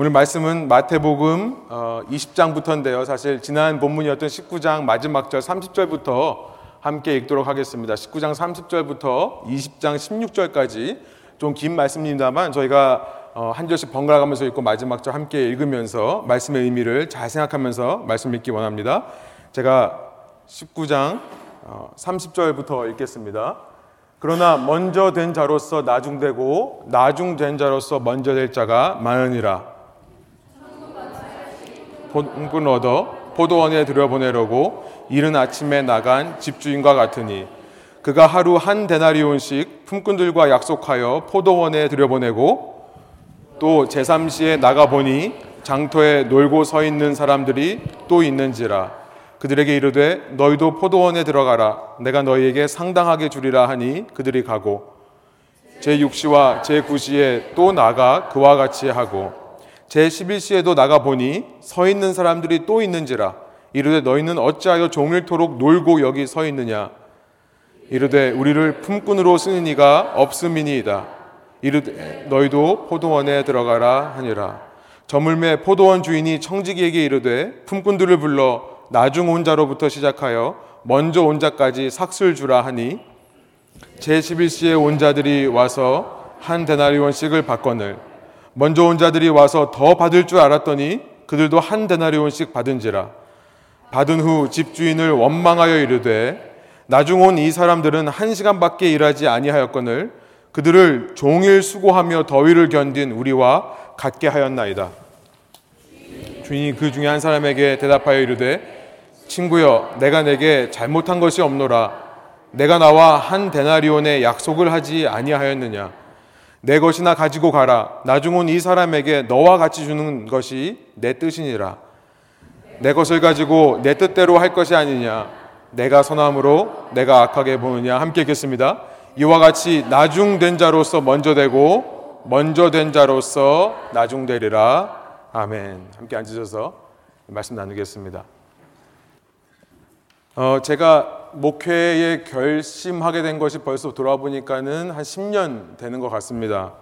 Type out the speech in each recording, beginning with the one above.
오늘 말씀은 마태복음 20장부터인데요. 사실 지난 본문이었던 19장 마지막 절 30절부터 함께 읽도록 하겠습니다. 19장 30절부터 20장 16절까지 좀 긴 말씀입니다만 저희가 어, 한 절씩 번갈아 가면서 읽고 마지막 절 함께 읽으면서 말씀의 의미를 잘 생각하면서 말씀 읽기 원합니다. 제가 19장 30절부터 어, 읽겠습니다. 그러나 먼저 된 자로서 나중되고 나중된 자로서 먼저 될 자가 많으니라. 본꾼 얻어 포도원에 들여보내려고 이른 아침에 나간 집주인과 같으니 그가 하루 한 데나리온씩 품꾼들과 약속하여 포도원에 들여보내고 또 제3시에 나가보니 장터에 놀고 서 있는 사람들이 또 있는지라 그들에게 이르되 너희도 포도원에 들어가라. 내가 너희에게 상당하게 주리라 하니 그들이 가고 제6시와 제9시에 또 나가 그와 같이 하고 제11시에도 나가 보니 서 있는 사람들이 또 있는지라. 이르되 너희는 어찌하여 종일토록 놀고 여기 서 있느냐? 이르되 우리를 품꾼으로 쓰는 이가 없음이니이다. 이르되 너희도 포도원에 들어가라 하니라. 저물매 포도원 주인이 청지기에게 이르되 품꾼들을 불러 나중 온 자로부터 시작하여 먼저 온 자까지 삭슬 주라 하니 제11시에 온 자들이 와서 한 데나리온씩을 받거늘 먼저 온 자들이 와서 더 받을 줄 알았더니 그들도 한 데나리온씩 받은지라. 받은 후 집주인을 원망하여 이르되 나중 온 이 사람들은 한 시간밖에 일하지 아니하였거늘 그들을 종일 수고하며 더위를 견딘 우리와 같게 하였나이다. 주인이 그 중에 한 사람에게 대답하여 이르되 친구여 내가 내게 잘못한 것이 없노라. 내가 나와 한 데나리온의 약속을 하지 아니하였느냐 내 것이나 가지고 가라. 나중 온 이 사람에게 너와 같이 주는 것이 내 뜻이니라. 내 것을 가지고 내 뜻대로 할 것이 아니냐. 내가 선함으로 내가 악하게 보느냐. 함께 읽겠습니다. 이와 같이 나중된 자로서 먼저 되고 먼저 된 자로서 나중되리라. 아멘. 함께 앉으셔서 말씀 나누겠습니다. 어, 제가 목회에 결심하게 된 것이 벌써 돌아보니까는 한 10년 되는 것 같습니다.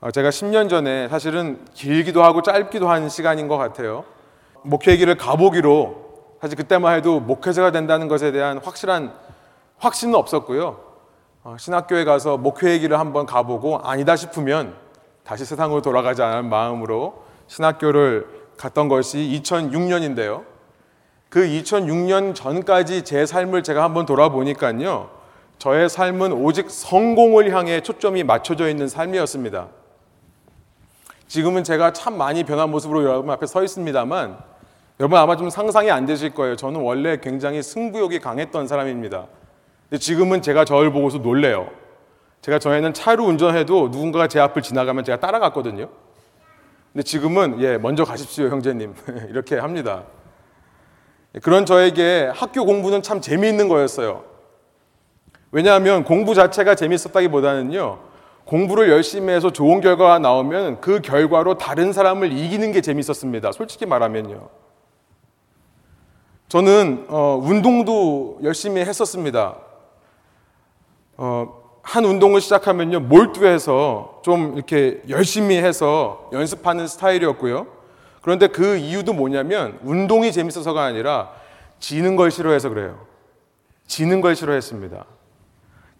어, 제가 10년 전에 사실은 길기도 하고 짧기도 한 시간인 것 같아요. 목회 길을 가보기로 사실 그때만 해도 목회자가 된다는 것에 대한 확실한 확신은 없었고요. 어, 신학교에 가서 목회 길을 한번 가보고 아니다 싶으면 다시 세상으로 돌아가자는 마음으로 신학교를 갔던 것이 2006년인데요. 그 2006년 전까지 제 삶을 제가 한번 돌아보니까요. 저의 삶은 오직 성공을 향해 초점이 맞춰져 있는 삶이었습니다. 지금은 제가 참 많이 변한 모습으로 여러분 앞에 서 있습니다만 여러분 아마 좀 상상이 안 되실 거예요. 저는 원래 굉장히 승부욕이 강했던 사람입니다. 근데 지금은 제가 저를 보고서 놀래요. 제가 전에는 차로 운전해도 누군가가 제 앞을 지나가면 제가 따라갔거든요. 근데 지금은 예, 먼저 가십시오, 형제님. 이렇게 합니다. 그런 저에게 학교 공부는 참 재미있는 거였어요. 왜냐하면 공부 자체가 재밌었다기보다는요, 공부를 열심히 해서 좋은 결과가 나오면 그 결과로 다른 사람을 이기는 게 재밌었습니다. 솔직히 말하면요. 저는 어, 운동도 열심히 했었습니다. 어, 한 운동을 시작하면요, 몰두해서 좀 이렇게 열심히 해서 연습하는 스타일이었고요. 그런데 그 이유도 뭐냐면 운동이 재밌어서가 아니라 지는 걸 싫어해서 그래요. 지는 걸 싫어했습니다.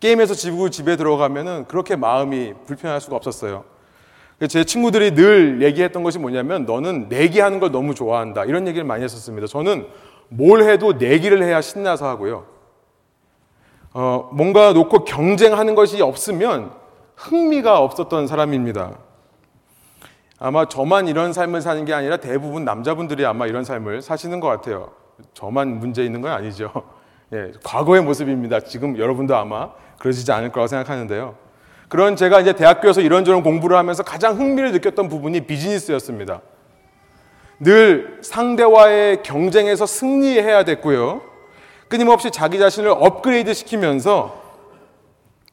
게임에서 지고 집에 들어가면은 그렇게 마음이 불편할 수가 없었어요. 제 친구들이 늘 얘기했던 것이 뭐냐면 너는 내기하는 걸 너무 좋아한다. 이런 얘기를 많이 했었습니다. 저는 뭘 해도 내기를 해야 신나서 하고요. 어, 뭔가 놓고 경쟁하는 것이 없으면 흥미가 없었던 사람입니다. 아마 저만 이런 삶을 사는 게 아니라 대부분 남자분들이 아마 이런 삶을 사시는 것 같아요. 저만 문제 있는 건 아니죠. 예, 과거의 모습입니다. 지금 여러분도 아마 그러시지 않을 거라고 생각하는데요. 그런 제가 이제 대학교에서 이런저런 공부를 하면서 가장 흥미를 느꼈던 부분이 비즈니스였습니다. 늘 상대와의 경쟁에서 승리해야 됐고요. 끊임없이 자기 자신을 업그레이드 시키면서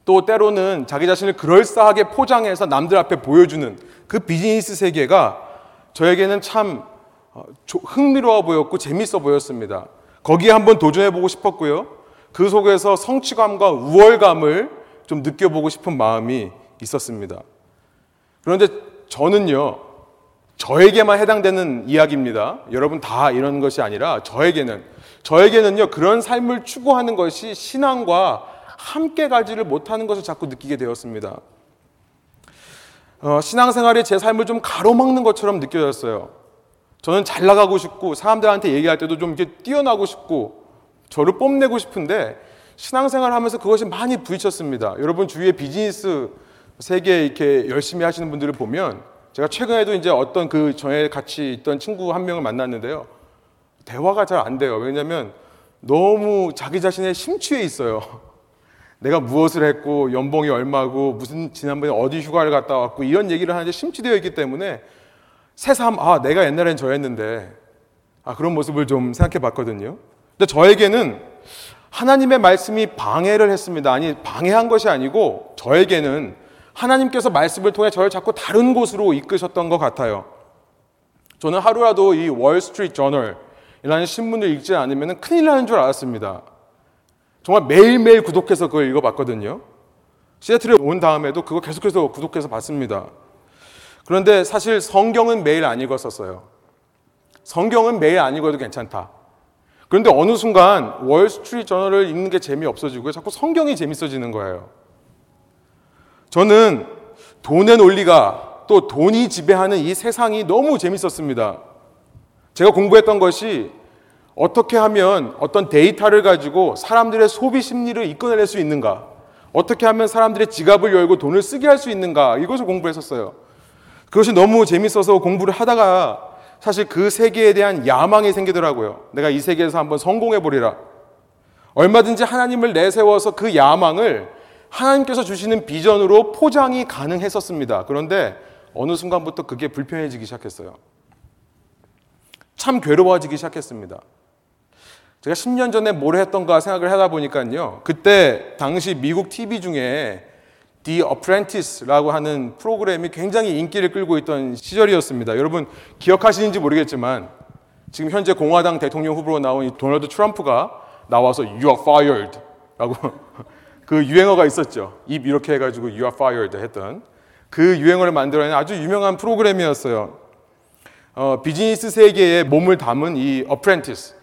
또 때로는 자기 자신을 그럴싸하게 포장해서 남들 앞에 보여주는 그 비즈니스 세계가 저에게는 참 어, 흥미로워 보였고 재밌어 보였습니다. 거기에 한번 도전해 보고 싶었고요. 그 속에서 성취감과 우월감을 좀 느껴보고 싶은 마음이 있었습니다. 그런데 저는요, 저에게만 해당되는 이야기입니다. 여러분 다 이런 것이 아니라 저에게는 저에게는요 그런 삶을 추구하는 것이 신앙과 함께 가지를 못하는 것을 자꾸 느끼게 되었습니다. 어, 신앙생활이 제 삶을 좀 가로막는 것처럼 느껴졌어요. 저는 잘 나가고 싶고 사람들한테 얘기할 때도 좀 이렇게 뛰어나고 싶고 저를 뽐내고 싶은데 신앙생활 하면서 그것이 많이 부딪혔습니다. 여러분 주위에 비즈니스 세계 이렇게 열심히 하시는 분들을 보면 제가 최근에도 이제 어떤 그 전에 같이 있던 친구 한 명을 만났는데요. 대화가 잘 안 돼요. 왜냐하면 너무 자기 자신의 심취해 있어요. 내가 무엇을 했고 연봉이 얼마고 무슨 지난번에 어디 휴가를 갔다 왔고 이런 얘기를 하는데 심취되어 있기 때문에 새삼 아 내가 옛날엔 저랬는데 아 그런 모습을 좀 생각해 봤거든요. 근데 저에게는 하나님의 말씀이 방해를 했습니다. 아니 방해한 것이 아니고 저에게는 하나님께서 말씀을 통해 저를 자꾸 다른 곳으로 이끄셨던 것 같아요. 저는 하루라도 이 월스트리트 저널이라는 신문을 읽지 않으면 큰일 나는 줄 알았습니다. 정말 매일매일 구독해서 그걸 읽어봤거든요. 시애틀에 온 다음에도 그거 계속해서 구독해서 봤습니다. 그런데 사실 성경은 매일 안 읽었었어요. 성경은 매일 안 읽어도 괜찮다. 그런데 어느 순간 월스트리트 저널을 읽는 게 재미없어지고 자꾸 성경이 재밌어지는 거예요. 저는 돈의 논리가 또 돈이 지배하는 이 세상이 너무 재밌었습니다. 제가 공부했던 것이 어떻게 하면 어떤 데이터를 가지고 사람들의 소비 심리를 이끌어낼 수 있는가? 어떻게 하면 사람들의 지갑을 열고 돈을 쓰게 할 수 있는가? 이것을 공부했었어요. 그것이 너무 재밌어서 공부를 하다가 사실 그 세계에 대한 야망이 생기더라고요. 내가 이 세계에서 한번 성공해 보리라. 얼마든지 하나님을 내세워서 그 야망을 하나님께서 주시는 비전으로 포장이 가능했었습니다. 그런데 어느 순간부터 그게 불편해지기 시작했어요. 참 괴로워지기 시작했습니다. 제가 10년 전에 뭘 했던가 생각을 하다 보니까요. 그때 당시 미국 TV 중에 The Apprentice라고 하는 프로그램이 굉장히 인기를 끌고 있던 시절이었습니다. 여러분 기억하시는지 모르겠지만 지금 현재 공화당 대통령 후보로 나온 이 도널드 트럼프가 나와서 You are fired 라고 그 유행어가 있었죠. 입 이렇게 해가지고 You are fired 했던 그 유행어를 만들어낸 아주 유명한 프로그램이었어요. 어, 비즈니스 세계에 몸을 담은 이 Apprentice 어,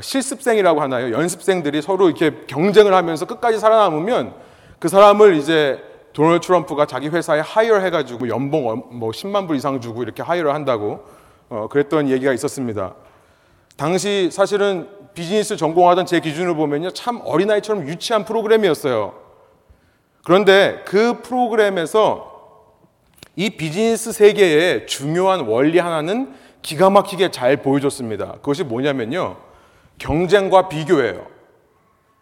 실습생이라고 하나요? 연습생들이 서로 이렇게 경쟁을 하면서 끝까지 살아남으면 그 사람을 이제 도널드 트럼프가 자기 회사에 하이어 해가지고 연봉 뭐 10만 불 이상 주고 이렇게 hire를 한다고 어, 그랬던 얘기가 있었습니다. 당시 사실은 비즈니스 전공하던 제 기준으로 보면요 참 어린아이처럼 유치한 프로그램이었어요. 그런데 그 프로그램에서 이 비즈니스 세계의 중요한 원리 하나는 기가 막히게 잘 보여줬습니다. 그것이 뭐냐면요. 경쟁과 비교예요.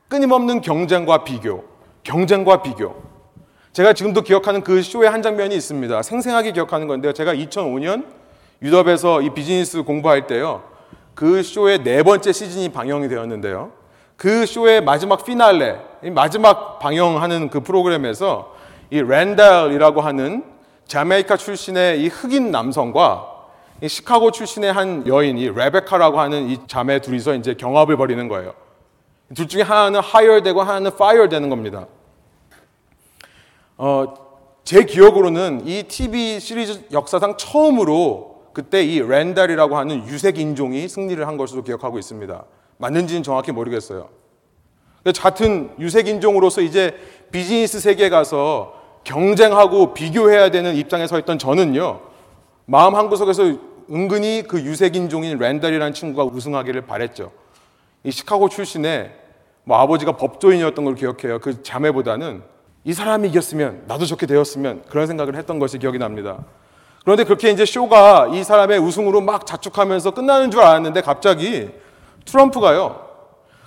끊임없는 경쟁과 비교, 경쟁과 비교. 제가 지금도 기억하는 그 쇼의 한 장면이 있습니다. 생생하게 기억하는 건데요. 제가 2005년 유럽에서 이 비즈니스 공부할 때요. 그 쇼의 네 번째 시즌이 방영이 되었는데요. 그 쇼의 마지막 피날레, 마지막 방영하는 그 프로그램에서 이 랜달이라고 하는 자메이카 출신의 이 흑인 남성과 이 시카고 출신의 한 여인이 레베카라고 하는 이 자매 둘이서 이제 경합을 벌이는 거예요. 둘 중에 하나는 하이어 되고 하나는 fire 되는 겁니다. 어, 제 기억으로는 이 TV 시리즈 역사상 처음으로 그때 이 랜달이라고 하는 유색 인종이 승리를 한 것으로 기억하고 있습니다. 맞는지는 정확히 모르겠어요. 같은 유색 인종으로서 이제 비즈니스 세계에 가서 경쟁하고 비교해야 되는 입장에 서 있던 저는요, 마음 한구석에서 은근히 그 유색인종인 랜달이라는 친구가 우승하기를 바랬죠. 이 시카고 출신의 뭐 아버지가 법조인이었던 걸 기억해요. 그 자매보다는 이 사람이 이겼으면 나도 좋게 되었으면 그런 생각을 했던 것이 기억이 납니다. 그런데 그렇게 이제 쇼가 이 사람의 우승으로 막 자축하면서 끝나는 줄 알았는데 갑자기 트럼프가요.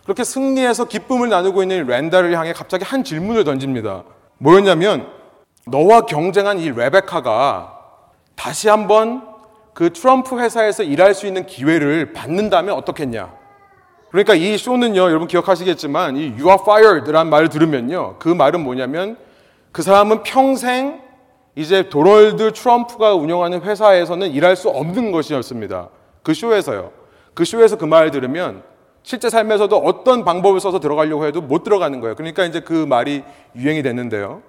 그렇게 승리해서 기쁨을 나누고 있는 랜달을 향해 갑자기 한 질문을 던집니다. 뭐였냐면 너와 경쟁한 이 레베카가 다시 한번 그 트럼프 회사에서 일할 수 있는 기회를 받는다면 어떻겠냐? 그러니까 이 쇼는요, 여러분 기억하시겠지만 이 you are fired라는 말을 들으면요, 그 말은 뭐냐면 그 사람은 평생 이제 도널드 트럼프가 운영하는 회사에서는 일할 수 없는 것이었습니다. 그 쇼에서요. 그 쇼에서 그 말을 들으면 실제 삶에서도 어떤 방법을 써서 들어가려고 해도 못 들어가는 거예요. 그러니까 이제 그 말이 유행이 됐는데요.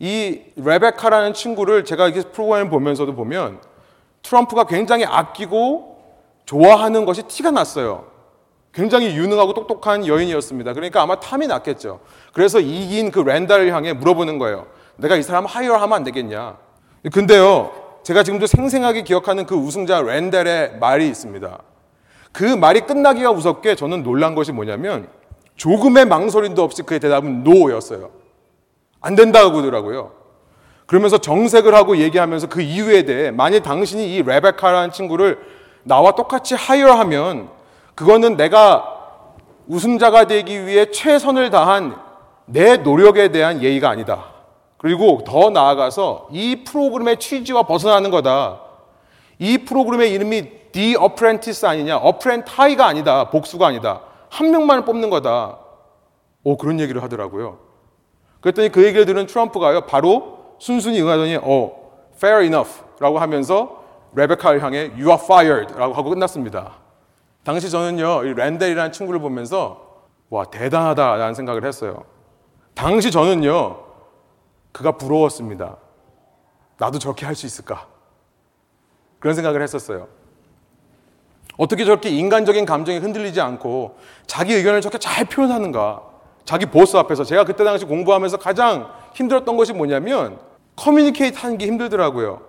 이 레베카라는 친구를 제가 이렇게 프로그램을 보면서도 보면 트럼프가 굉장히 아끼고 좋아하는 것이 티가 났어요. 굉장히 유능하고 똑똑한 여인이었습니다. 그러니까 아마 탐이 났겠죠. 그래서 이긴 그 랜달을 향해 물어보는 거예요. 내가 이 사람 하이어하면 안 되겠냐. 근데요, 제가 지금도 생생하게 기억하는 그 우승자 랜달의 말이 있습니다. 그 말이 끝나기가 무섭게 저는 놀란 것이 뭐냐면 조금의 망설임도 없이 그의 대답은 노였어요. 안 된다고 그러더라고요. 그러면서 정색을 하고 얘기하면서 그 이유에 대해 만일 당신이 이 레베카라는 친구를 나와 똑같이 하이어하면 그거는 내가 우승자가 되기 위해 최선을 다한 내 노력에 대한 예의가 아니다. 그리고 더 나아가서 이 프로그램의 취지와 벗어나는 거다. 이 프로그램의 이름이 The Apprentice 아니냐? Apprentice가 아니다. 복수가 아니다. 한 명만을 뽑는 거다. 오, 그런 얘기를 하더라고요. 그랬더니 그 얘기를 들은 트럼프가요, 바로 순순히 응하더니, 어, fair enough. 라고 하면서 레베카를 향해 you are fired. 라고 하고 끝났습니다. 당시 저는요, 이 랜델이라는 친구를 보면서, 와, 대단하다라는 생각을 했어요. 당시 저는요, 그가 부러웠습니다. 나도 저렇게 할 수 있을까? 그런 생각을 했었어요. 어떻게 저렇게 인간적인 감정이 흔들리지 않고 자기 의견을 저렇게 잘 표현하는가? 자기 보스 앞에서 제가 그때 당시 공부하면서 가장 힘들었던 것이 뭐냐면 커뮤니케이트 하는 게 힘들더라고요.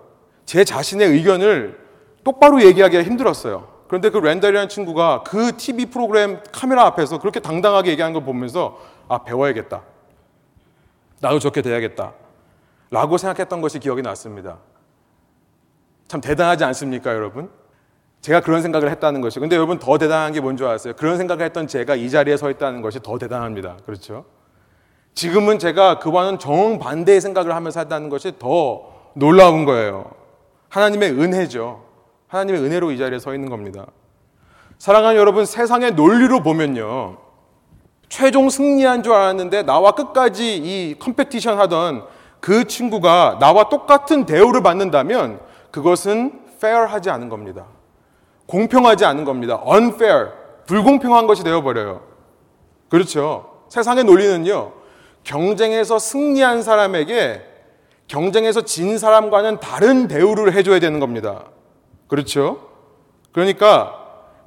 제 자신의 의견을 똑바로 얘기하기가 힘들었어요. 그런데 그 랜달이라는 친구가 그 TV 프로그램 카메라 앞에서 그렇게 당당하게 얘기하는 걸 보면서 아, 배워야겠다. 나도 저렇게 돼야겠다. 라고 생각했던 것이 기억이 났습니다. 참 대단하지 않습니까, 여러분? 제가 그런 생각을 했다는 것이. 근데 여러분 더 대단한 게 뭔지 아세요? 그런 생각을 했던 제가 이 자리에 서 있다는 것이 더 대단합니다. 그렇죠? 지금은 제가 그와는 정반대의 생각을 하면서 한다는 것이 더 놀라운 거예요. 하나님의 은혜죠. 하나님의 은혜로 이 자리에 서 있는 겁니다. 사랑하는 여러분, 세상의 논리로 보면요. 최종 승리한 줄 알았는데 나와 끝까지 이 competition 하던 그 친구가 나와 똑같은 대우를 받는다면 그것은 fair하지 않은 겁니다. 공평하지 않은 겁니다. unfair, 불공평한 것이 되어버려요. 그렇죠. 세상의 논리는요, 경쟁에서 승리한 사람에게 경쟁에서 진 사람과는 다른 대우를 해줘야 되는 겁니다. 그렇죠. 그러니까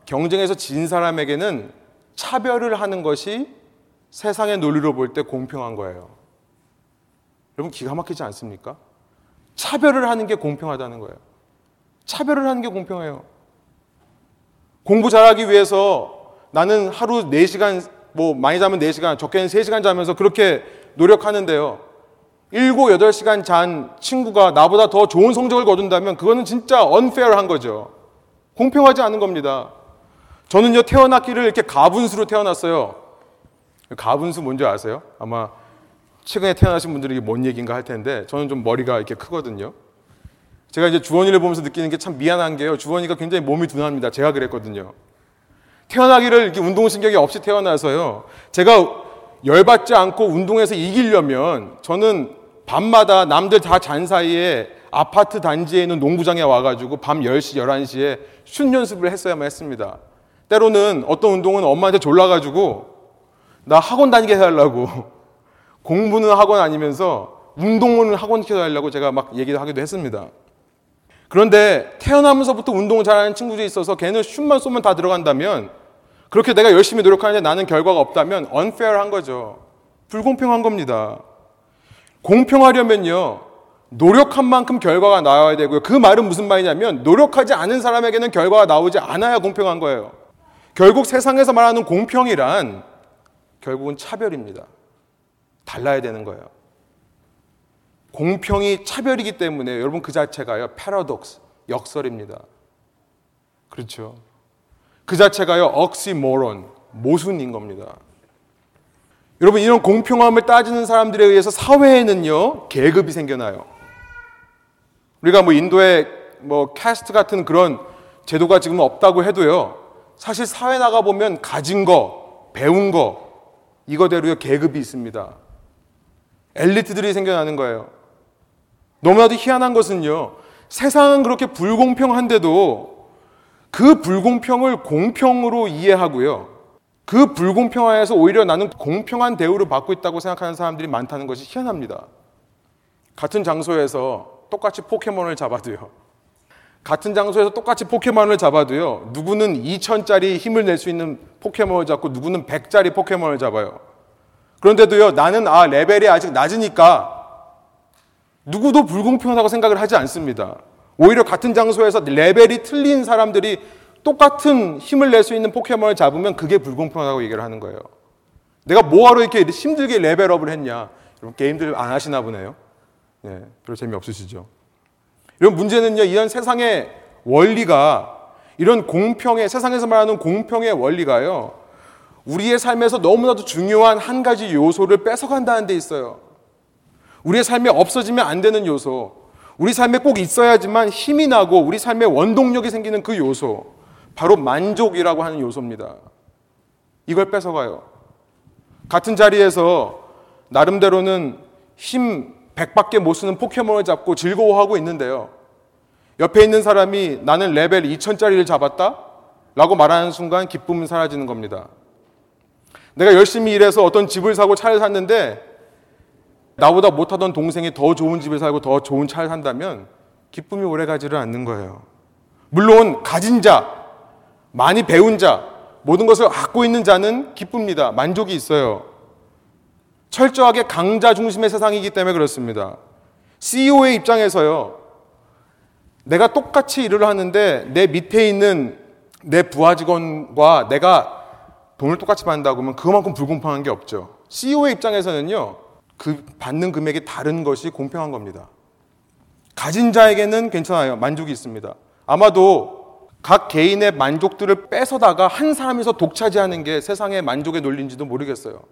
경쟁에서 진 사람에게는 차별을 하는 것이 세상의 논리로 볼 때 공평한 거예요. 여러분 기가 막히지 않습니까? 차별을 하는 게 공평하다는 거예요. 차별을 하는 게 공평해요. 공부 잘하기 위해서 나는 하루 4시간, 뭐 많이 자면 4시간, 적게는 3시간 자면서 그렇게 노력하는데요. 7, 8시간 잔 친구가 나보다 더 좋은 성적을 거둔다면 그거는 진짜 unfair한 거죠. 공평하지 않은 겁니다. 저는요, 태어났기를 이렇게 가분수로 태어났어요. 가분수 뭔지 아세요? 아마 최근에 태어나신 분들이 뭔 얘기인가 할 텐데 저는 좀 머리가 이렇게 크거든요. 제가 이제 주원이를 보면서 느끼는 게 참 미안한 게요. 주원이가 굉장히 몸이 둔합니다. 제가 그랬거든요. 태어나기를 이렇게 운동신경이 없이 태어나서요. 제가 열받지 않고 운동해서 이기려면 저는 밤마다 남들 다 잔 사이에 아파트 단지에 있는 농구장에 와가지고 밤 10시, 11시에 슛 연습을 했어야만 했습니다. 때로는 어떤 운동은 엄마한테 졸라가지고 나 학원 다니게 해달라고 공부는 학원 아니면서 운동을 학원 시켜달라고 제가 막 얘기도 하기도 했습니다. 그런데 태어나면서부터 운동을 잘하는 친구들이 있어서 걔는 슛만 쏘면 다 들어간다면 그렇게 내가 열심히 노력하는데 나는 결과가 없다면 unfair한 거죠. 불공평한 겁니다. 공평하려면요. 노력한 만큼 결과가 나와야 되고요. 그 말은 무슨 말이냐면 노력하지 않은 사람에게는 결과가 나오지 않아야 공평한 거예요. 결국 세상에서 말하는 공평이란 결국은 차별입니다. 달라야 되는 거예요. 공평이 차별이기 때문에 여러분 그 자체가요, 패러독스, 역설입니다. 그렇죠. 그 자체가요, 억시모론, 모순인 겁니다. 여러분, 이런 공평함을 따지는 사람들에 의해서 사회에는요, 계급이 생겨나요. 우리가 뭐 인도의 뭐 캐스트 같은 그런 제도가 지금 없다고 해도요, 사실 사회 나가 보면 가진 거, 배운 거, 이거대로요, 계급이 있습니다. 엘리트들이 생겨나는 거예요. 너무나도 희한한 것은요, 세상은 그렇게 불공평한데도 그 불공평을 공평으로 이해하고요. 그 불공평 하에서 오히려 나는 공평한 대우를 받고 있다고 생각하는 사람들이 많다는 것이 희한합니다. 같은 장소에서 똑같이 포켓몬을 잡아도요. 같은 장소에서 똑같이 포켓몬을 잡아도요. 누구는 2천짜리 힘을 낼 수 있는 포켓몬을 잡고 누구는 100짜리 포켓몬을 잡아요. 그런데도요. 나는 아 레벨이 아직 낮으니까 누구도 불공평하다고 생각을 하지 않습니다. 오히려 같은 장소에서 레벨이 틀린 사람들이 똑같은 힘을 낼 수 있는 포켓몬을 잡으면 그게 불공평하다고 얘기를 하는 거예요. 내가 뭐하러 이렇게 힘들게 레벨업을 했냐. 여러분 게임들 안 하시나 보네요. 예, 별로 재미없으시죠. 이런 문제는요, 이런 세상의 원리가 이런 공평의 세상에서 말하는 공평의 원리가요. 우리의 삶에서 너무나도 중요한 한 가지 요소를 뺏어간다는 데 있어요. 우리의 삶에 없어지면 안 되는 요소. 우리 삶에 꼭 있어야지만 힘이 나고 우리 삶에 원동력이 생기는 그 요소. 바로 만족이라고 하는 요소입니다. 이걸 뺏어가요. 같은 자리에서 나름대로는 힘 100밖에 못 쓰는 포켓몬을 잡고 즐거워하고 있는데요. 옆에 있는 사람이 나는 레벨 2000짜리를 잡았다? 라고 말하는 순간 기쁨은 사라지는 겁니다. 내가 열심히 일해서 어떤 집을 사고 차를 샀는데 나보다 못하던 동생이 더 좋은 집을 살고 더 좋은 차를 산다면 기쁨이 오래 가지를 않는 거예요. 물론 가진 자, 많이 배운 자, 모든 것을 갖고 있는 자는 기쁩니다. 만족이 있어요. 철저하게 강자 중심의 세상이기 때문에 그렇습니다. CEO의 입장에서요. 내가 똑같이 일을 하는데 내 밑에 있는 내 부하 직원과 내가 돈을 똑같이 받는다고 하면 그만큼 불공평한 게 없죠. CEO의 입장에서는요. 그 받는 금액이 다른 것이 공평한 겁니다. 가진 자에게는 괜찮아요. 만족이 있습니다. 아마도 각 개인의 만족들을 뺏어다가 한 사람에서 독차지하는 게 세상의 만족의 논리인지도 모르겠어요.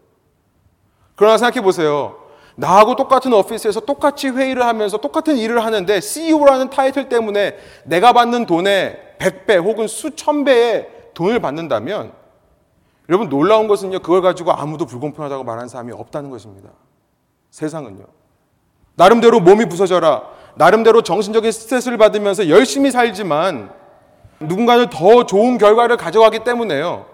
그러나 생각해 보세요. 나하고 똑같은 오피스에서 똑같이 회의를 하면서 똑같은 일을 하는데 CEO라는 타이틀 때문에 내가 받는 돈의 100배 혹은 수천 배의 돈을 받는다면 여러분 놀라운 것은요. 그걸 가지고 아무도 불공평하다고 말하는 사람이 없다는 것입니다. 세상은요. 나름대로 몸이 부서져라. 나름대로 정신적인 스트레스를 받으면서 열심히 살지만 누군가는 더 좋은 결과를 가져가기 때문에요.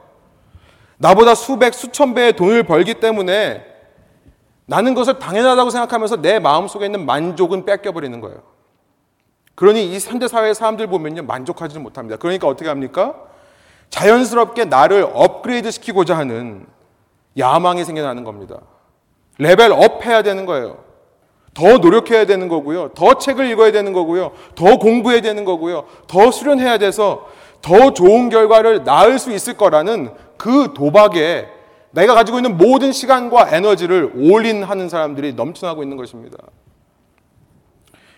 나보다 수백, 수천 배의 돈을 벌기 때문에 나는 것을 당연하다고 생각하면서 내 마음속에 있는 만족은 뺏겨버리는 거예요. 그러니 이 현대 사회의 사람들 보면요. 만족하지 못합니다. 그러니까 어떻게 합니까? 자연스럽게 나를 업그레이드 시키고자 하는 야망이 생겨나는 겁니다. 레벨 업 해야 되는 거예요. 더 노력해야 되는 거고요. 더 책을 읽어야 되는 거고요. 더 공부해야 되는 거고요. 더 수련해야 돼서 더 좋은 결과를 낳을 수 있을 거라는 그 도박에 내가 가지고 있는 모든 시간과 에너지를 올인하는 사람들이 넘쳐나고 있는 것입니다.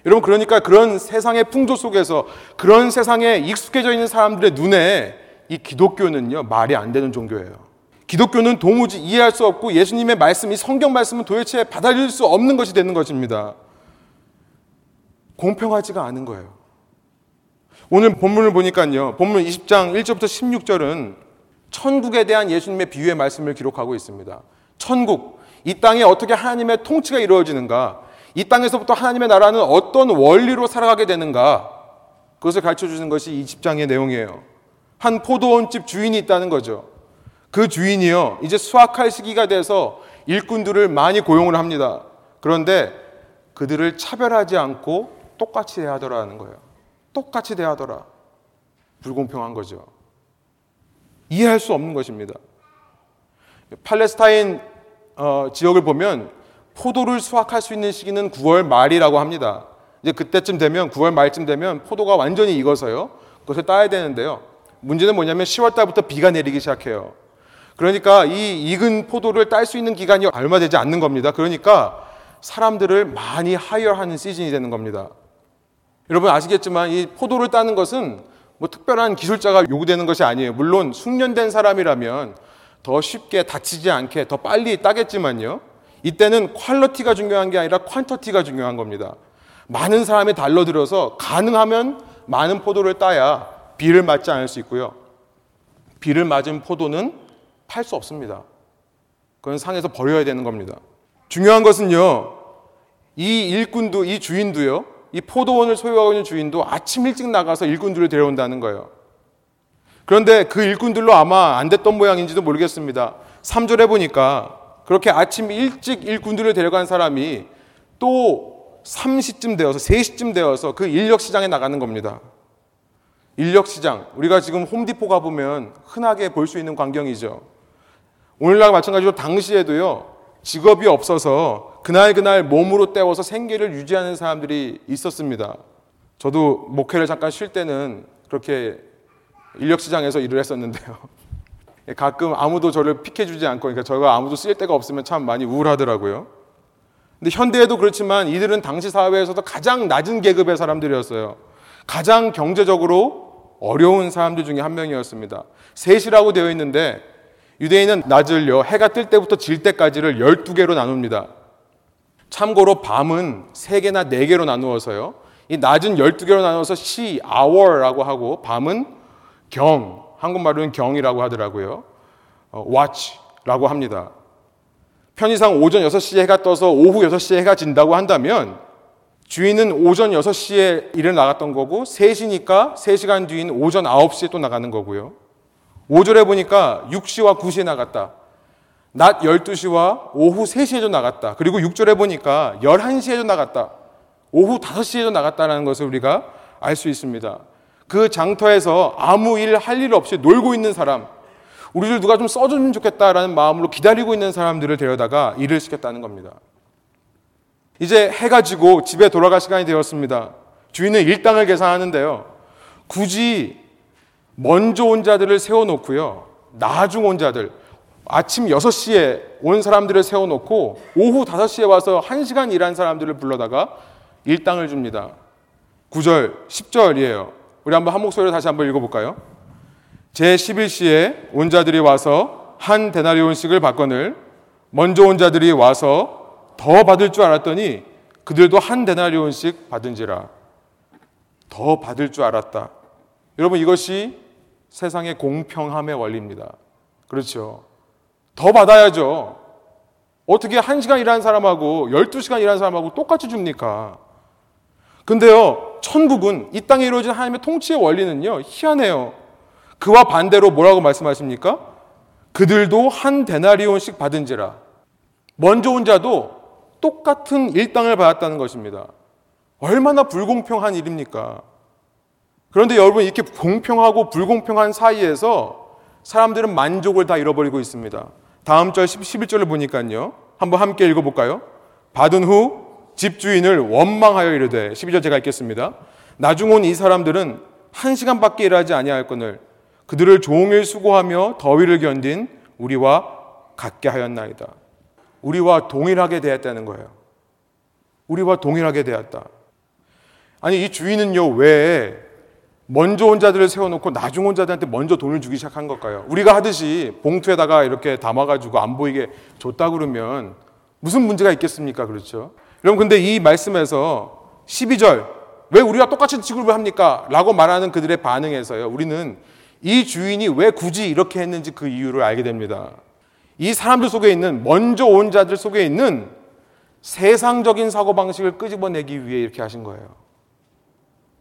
여러분 그러니까 그런 세상의 풍조 속에서 그런 세상에 익숙해져 있는 사람들의 눈에 이 기독교는요 말이 안 되는 종교예요. 기독교는 도무지 이해할 수 없고 예수님의 말씀, 이 성경 말씀은 도대체 받아들일 수 없는 것이 되는 것입니다. 공평하지가 않은 거예요. 오늘 본문을 보니까요. 본문 20장 1절부터 16절은 천국에 대한 예수님의 비유의 말씀을 기록하고 있습니다. 천국, 이 땅에 어떻게 하나님의 통치가 이루어지는가? 이 땅에서부터 하나님의 나라는 어떤 원리로 살아가게 되는가? 그것을 가르쳐 주는 것이 이 집장의 내용이에요. 한 포도원집 주인이 있다는 거죠. 그 주인이요, 이제 수확할 시기가 돼서 일꾼들을 많이 고용을 합니다. 그런데 그들을 차별하지 않고 똑같이 대하더라는 거예요. 똑같이 대하더라. 불공평한 거죠. 이해할 수 없는 것입니다. 팔레스타인 어, 지역을 보면 포도를 수확할 수 있는 시기는 9월 말이라고 합니다. 이제 그때쯤 되면 9월 말쯤 되면 포도가 완전히 익어서요. 그것을 따야 되는데요. 문제는 뭐냐면 10월 달부터 비가 내리기 시작해요. 그러니까 이 익은 포도를 딸 수 있는 기간이 얼마 되지 않는 겁니다. 그러니까 사람들을 많이 하여하는 시즌이 되는 겁니다. 여러분 아시겠지만 이 포도를 따는 것은 뭐 특별한 기술자가 요구되는 것이 아니에요. 물론 숙련된 사람이라면 더 쉽게 다치지 않게 더 빨리 따겠지만요. 이때는 퀄러티가 중요한 게 아니라 퀀터티가 중요한 겁니다. 많은 사람이 달러들어서 가능하면 많은 포도를 따야 비를 맞지 않을 수 있고요. 비를 맞은 포도는 팔 수 없습니다. 그건 상에서 버려야 되는 겁니다. 중요한 것은요. 이 일꾼도 이 주인도요. 이 포도원을 소유하고 있는 주인도 아침 일찍 나가서 일꾼들을 데려온다는 거예요. 그런데 그 일꾼들로 아마 안 됐던 모양인지도 모르겠습니다. 3절에 보니까 그렇게 아침 일찍 일꾼들을 데려간 사람이 또 3시쯤 되어서 3시쯤 되어서 그 인력 시장에 나가는 겁니다. 인력 시장, 우리가 지금 홈디포 가보면 흔하게 볼 수 있는 광경이죠. 오늘날 마찬가지로 당시에도요, 직업이 없어서 그날 그날 몸으로 때워서 생계를 유지하는 사람들이 있었습니다. 저도 목회를 잠깐 쉴 때는 그렇게 인력시장에서 일을 했었는데요. 가끔 아무도 저를 픽해주지 않고, 그러니까 저가 아무도 쓸 데가 없으면 참 많이 우울하더라고요. 근데 현대에도 그렇지만 이들은 당시 사회에서도 가장 낮은 계급의 사람들이었어요. 가장 경제적으로 어려운 사람들 중에 한 명이었습니다. 셋이라고 되어 있는데 유대인은 낮을요, 해가 뜰 때부터 질 때까지를 12개로 나눕니다. 참고로 밤은 3개나 4개로 나누어서요. 이 낮은 12개로 나눠서 시, hour라고 하고 밤은 경, 한국말로는 경이라고 하더라고요. 어, watch라고 합니다. 편의상 오전 6시에 해가 떠서 오후 6시에 해가 진다고 한다면 주인은 오전 6시에 일을 나갔던 거고 3시니까 3시간 뒤인 오전 9시에 또 나가는 거고요. 5절에 보니까 6시와 9시에 나갔다. 낮 12시와 오후 3시에도 나갔다. 그리고 6절에 보니까 11시에도 나갔다. 오후 5시에도 나갔다는 것을 우리가 알 수 있습니다. 그 장터에서 아무 일 할 일 없이 놀고 있는 사람, 우리를 누가 좀 써주면 좋겠다라는 마음으로 기다리고 있는 사람들을 데려다가 일을 시켰다는 겁니다. 이제 해가 지고 집에 돌아갈 시간이 되었습니다. 주인은 일당을 계산하는데요. 굳이 먼저 온 자들을 세워놓고요. 나중 온 자들, 아침 6시에 온 사람들을 세워놓고 오후 5시에 와서 1시간 일한 사람들을 불러다가 일당을 줍니다. 9절, 10절이에요. 우리 한번 한 목소리로 다시 한번 읽어볼까요? 제 11시에 온 자들이 와서 한 데나리온씩을 받거늘 먼저 온 자들이 와서 더 받을 줄 알았더니 그들도 한 데나리온씩 받은지라 더 받을 줄 알았다. 여러분 이것이 세상의 공평함의 원리입니다. 그렇죠. 더 받아야죠. 어떻게 1시간 일하는 사람하고 12시간 일하는 사람하고 똑같이 줍니까? 근데요, 천국은 이 땅에 이루어진 하나님의 통치의 원리는요, 희한해요. 그와 반대로 뭐라고 말씀하십니까? 그들도 한 데나리온씩 받은지라. 먼저 온 자도 똑같은 일당을 받았다는 것입니다. 얼마나 불공평한 일입니까? 그런데 여러분 이렇게 공평하고 불공평한 사이에서 사람들은 만족을 다 잃어버리고 있습니다. 다음 절 11절을 보니까요. 한번 함께 읽어볼까요? 받은 후 집주인을 원망하여 이르되 12절 제가 읽겠습니다. 나중 온 이 사람들은 한 시간밖에 일하지 아니할 거늘 그들을 종일 수고하며 더위를 견딘 우리와 같게 하였나이다. 우리와 동일하게 대했다는 거예요. 우리와 동일하게 대했다. 아니 이 주인은요 왜 먼저 온 자들을 세워놓고 나중 온 자들한테 먼저 돈을 주기 시작한 걸까요? 우리가 하듯이 봉투에다가 이렇게 담아가지고 안 보이게 줬다 그러면 무슨 문제가 있겠습니까? 그렇죠? 여러분, 근데 이 말씀에서 12절, 왜 우리가 똑같이 지급을 합니까? 라고 말하는 그들의 반응에서요. 우리는 이 주인이 왜 굳이 이렇게 했는지 그 이유를 알게 됩니다. 이 사람들 속에 있는, 먼저 온 자들 속에 있는 세상적인 사고방식을 끄집어내기 위해 이렇게 하신 거예요.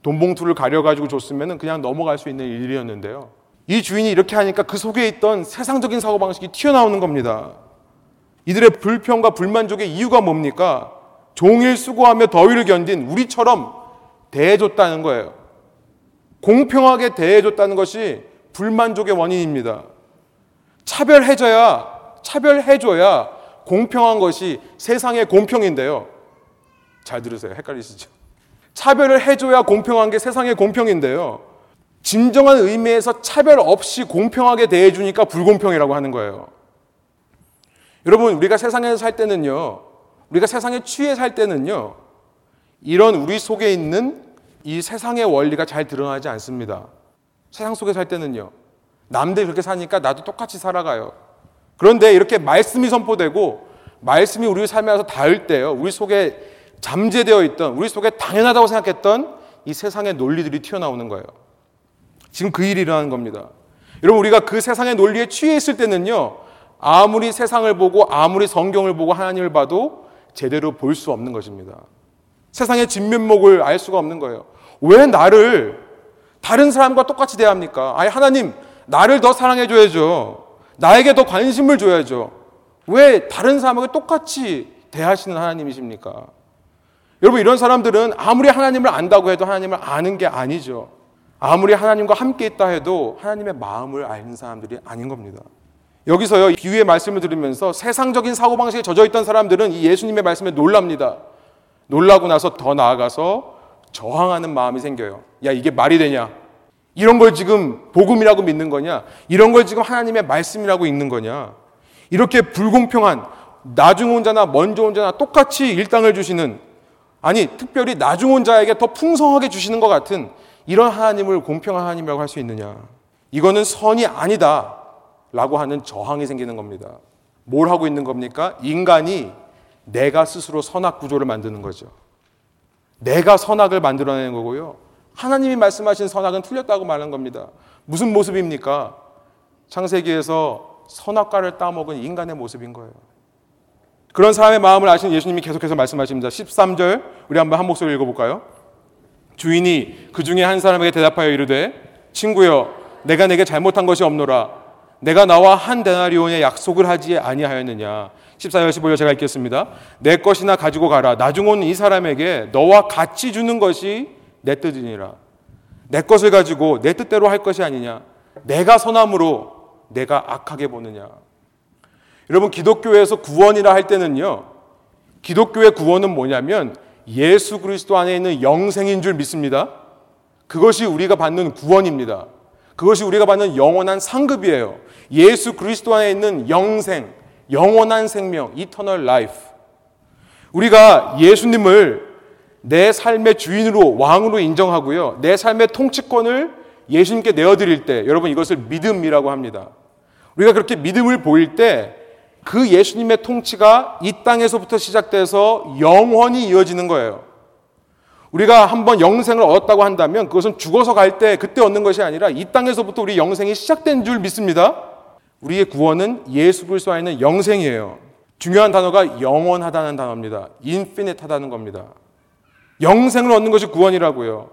돈 봉투를 가려가지고 줬으면 그냥 넘어갈 수 있는 일이었는데요. 이 주인이 이렇게 하니까 그 속에 있던 세상적인 사고방식이 튀어나오는 겁니다. 이들의 불평과 불만족의 이유가 뭡니까? 종일 수고하며 더위를 견딘 우리처럼 대해줬다는 거예요. 공평하게 대해줬다는 것이 불만족의 원인입니다. 차별해줘야, 차별해줘야 공평한 것이 세상의 공평인데요. 잘 들으세요. 헷갈리시죠? 차별을 해줘야 공평한 게 세상의 공평인데요. 진정한 의미에서 차별 없이 공평하게 대해주니까 불공평이라고 하는 거예요. 여러분, 우리가 세상에서 살 때는요, 우리가 세상에 취해 살 때는요, 이런 우리 속에 있는 이 세상의 원리가 잘 드러나지 않습니다. 세상 속에 살 때는요, 남들이 그렇게 사니까 나도 똑같이 살아가요. 그런데 이렇게 말씀이 선포되고, 말씀이 우리 삶에 서 닿을 때요, 우리 속에 잠재되어 있던 우리 속에 당연하다고 생각했던 이 세상의 논리들이 튀어나오는 거예요. 지금 그 일이 일어나는 겁니다. 여러분 우리가 그 세상의 논리에 취해 있을 때는요. 아무리 세상을 보고 아무리 성경을 보고 하나님을 봐도 제대로 볼 수 없는 것입니다. 세상의 진면목을 알 수가 없는 거예요. 왜 나를 다른 사람과 똑같이 대합니까? 아니 하나님 나를 더 사랑해 줘야죠. 나에게 더 관심을 줘야죠. 왜 다른 사람에게 똑같이 대하시는 하나님이십니까? 여러분 이런 사람들은 아무리 하나님을 안다고 해도 하나님을 아는 게 아니죠. 아무리 하나님과 함께 있다 해도 하나님의 마음을 아는 사람들이 아닌 겁니다. 여기서요, 비유의 말씀을 들으면서 세상적인 사고방식에 젖어 있던 사람들은 이 예수님의 말씀에 놀랍니다. 놀라고 나서 더 나아가서 저항하는 마음이 생겨요. 야, 이게 말이 되냐? 이런 걸 지금 복음이라고 믿는 거냐? 이런 걸 지금 하나님의 말씀이라고 읽는 거냐? 이렇게 불공평한 나중 온 자나 먼저 온 자나 똑같이 일당을 주시는 아니 특별히 나중 온 자에게 더 풍성하게 주시는 것 같은 이런 하나님을 공평한 하나님이라고 할 수 있느냐? 이거는 선이 아니다. 라고 하는 저항이 생기는 겁니다. 뭘 하고 있는 겁니까? 인간이 내가 스스로 선악 구조를 만드는 거죠. 내가 선악을 만들어내는 거고요. 하나님이 말씀하신 선악은 틀렸다고 말하는 겁니다. 무슨 모습입니까? 창세기에서 선악과를 따먹은 인간의 모습인 거예요. 그런 사람의 마음을 아시는 예수님이 계속해서 말씀하십니다. 13절 우리 한번 한 목소리 읽어볼까요? 주인이 그 중에 한 사람에게 대답하여 이르되 친구여 내가 내게 잘못한 것이 없노라. 내가 나와 한 데나리온의 약속을 하지 아니하였느냐? 14절 15절 제가 읽겠습니다. 내 것이나 가지고 가라. 나중 온 이 사람에게 너와 같이 주는 것이 내 뜻이니라. 내 것을 가지고 내 뜻대로 할 것이 아니냐? 내가 선함으로 내가 악하게 보느냐 여러분 기독교에서 구원이라 할 때는요 기독교의 구원은 뭐냐면 예수 그리스도 안에 있는 영생인 줄 믿습니다. 그것이 우리가 받는 구원입니다. 그것이 우리가 받는 영원한 상급이에요. 예수 그리스도 안에 있는 영생, 영원한 생명, eternal life. 우리가 예수님을 내 삶의 주인으로 왕으로 인정하고요. 내 삶의 통치권을 예수님께 내어 드릴 때 여러분 이것을 믿음이라고 합니다. 우리가 그렇게 믿음을 보일 때 그 예수님의 통치가 이 땅에서부터 시작돼서 영원히 이어지는 거예요. 우리가 한번 영생을 얻었다고 한다면 그것은 죽어서 갈 때 그때 얻는 것이 아니라 이 땅에서부터 우리 영생이 시작된 줄 믿습니다. 우리의 구원은 예수 그리스도 안에 있는 영생이에요. 중요한 단어가 영원하다는 단어입니다. 인피니트하다는 겁니다. 영생을 얻는 것이 구원이라고요.